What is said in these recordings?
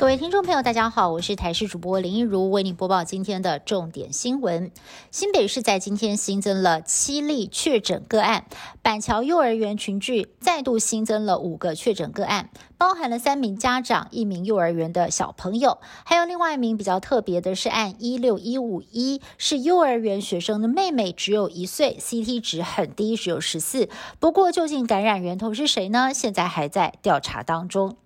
各位听众朋友，大家好，我是台视主播林一如，为您播报今天的重点新闻。新北市在今天新增了七例确诊个案，板桥幼儿园群聚再度新增了五个确诊个案，包含了三名家长、一名幼儿园的小朋友，还有另外一名比较特别的是，按一六一五一是幼儿园学生的妹妹，只有一岁，CT 值很低，只有十四。不过，究竟感染源头是谁呢？现在还在调查当中。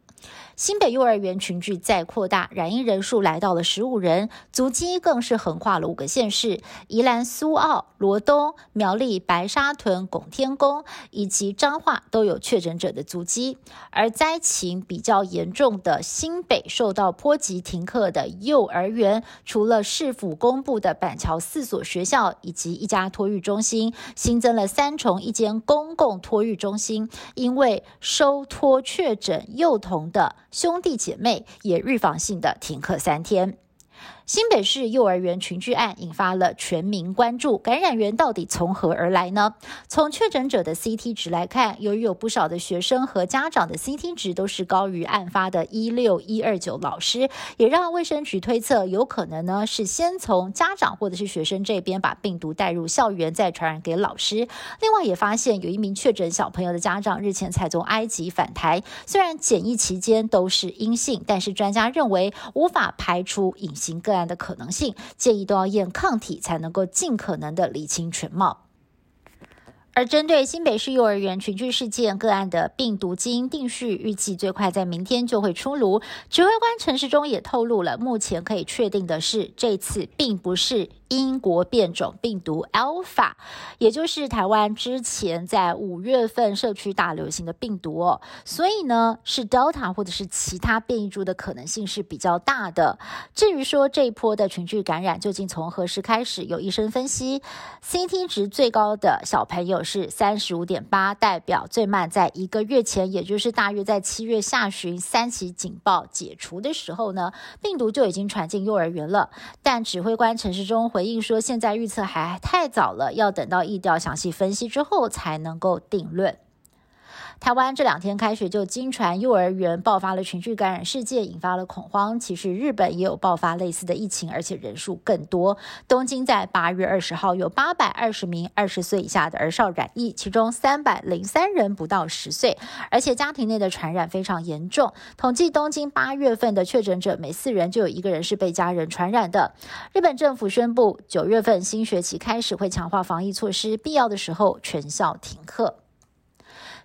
新北幼儿园群聚再扩大，染疫人数来到了十五人，足迹更是横跨了五个县市：宜兰苏澳、罗东、苗栗白沙屯、拱天宫以及彰化都有确诊者的足迹。而灾情比较严重的新北，受到波及停课的幼儿园，除了市府公布的板桥四所学校以及一家托育中心，新增了三重一间公共托育中心，因为收托确诊幼童的。兄弟姐妹也预防性的停课三天。新北市幼儿园群聚案引发了全民关注，感染源到底从何而来呢？从确诊者的 CT 值来看，由于有不少的学生和家长的 CT 值都是高于案发的一六一二九老师，也让卫生局推测有可能呢是先从家长或者是学生这边把病毒带入校园，再传染给老师。另外也发现有一名确诊小朋友的家长日前才从埃及返台，虽然检疫期间都是阴性，但是专家认为无法排除隐形个。的可能性，建议都要验抗体，才能够尽可能的理清全貌。而针对新北市幼儿园群聚事件个案的病毒基因定序，预计最快在明天就会出炉。指挥官陈时中也透露了，目前可以确定的是，这次并不是。英国变种病毒 Alpha，也就是台湾之前在五月份社区大流行的病毒哦，所以呢是 Delta 或者是其他变异株的可能性是比较大的。至于说这一波的群聚感染究竟从何时开始，有医生分析，CT 值最高的小朋友是三十五点八，代表最慢在一个月前，也就是大约在七月下旬三起警报解除的时候呢，病毒就已经传进幼儿园了。但指挥官陈世忠回。回应说，现在预测还太早了，要等到疫调详细分析之后才能够定论。台湾这两天开学就经传幼儿园爆发了群聚感染事件，引发了恐慌。其实日本也有爆发类似的疫情，而且人数更多。东京在八月二十号有八百二十名二十岁以下的儿少染疫，其中三百零三人不到十岁，而且家庭内的传染非常严重。统计东京八月份的确诊者，每四人就有一个人是被家人传染的。日本政府宣布，九月份新学期开始会强化防疫措施，必要的时候全校停课。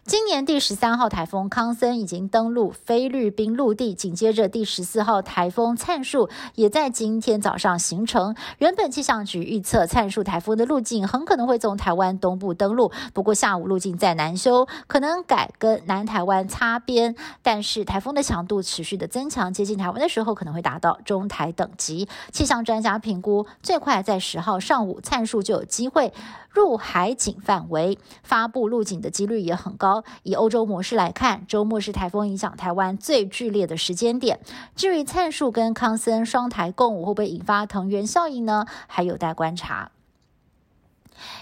今年第十三号台风康森已经登陆菲律宾陆地，紧接着第十四号台风灿树也在今天早上形成。原本气象局预测灿树台风的路径很可能会从台湾东部登陆，不过下午路径在南修，可能改跟南台湾擦边。但是台风的强度持续的增强，接近台湾的时候可能会达到中台等级。气象专家评估，最快在十号上午灿树就有机会入海警范围，发布路径的几率也很高。以欧洲模式来看，周末是台风影响台湾最剧烈的时间点。至于灿树跟康森双台共舞会不会引发藤原效应呢？还有待观察。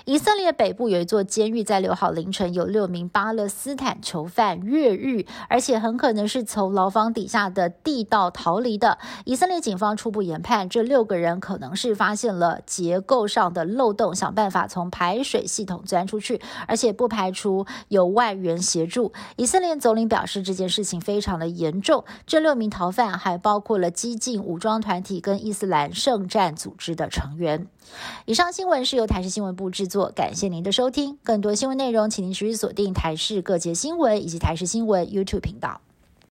以色列北部有一座监狱，在六号凌晨有六名巴勒斯坦囚犯越狱，而且很可能是从牢房底下的地道逃离的。以色列警方初步研判，这六个人可能是发现了结构上的漏洞，想办法从排水系统钻出去，而且不排除有外援协助。以色列总领表示，这件事情非常的严重。这六名逃犯还包括了激进武装团体跟伊斯兰圣战组织的成员。以上新闻是由台视新闻部制作，感谢您的收听。更多新闻内容，请您持续锁定台视各界新闻以及台视新闻 YouTube 频道。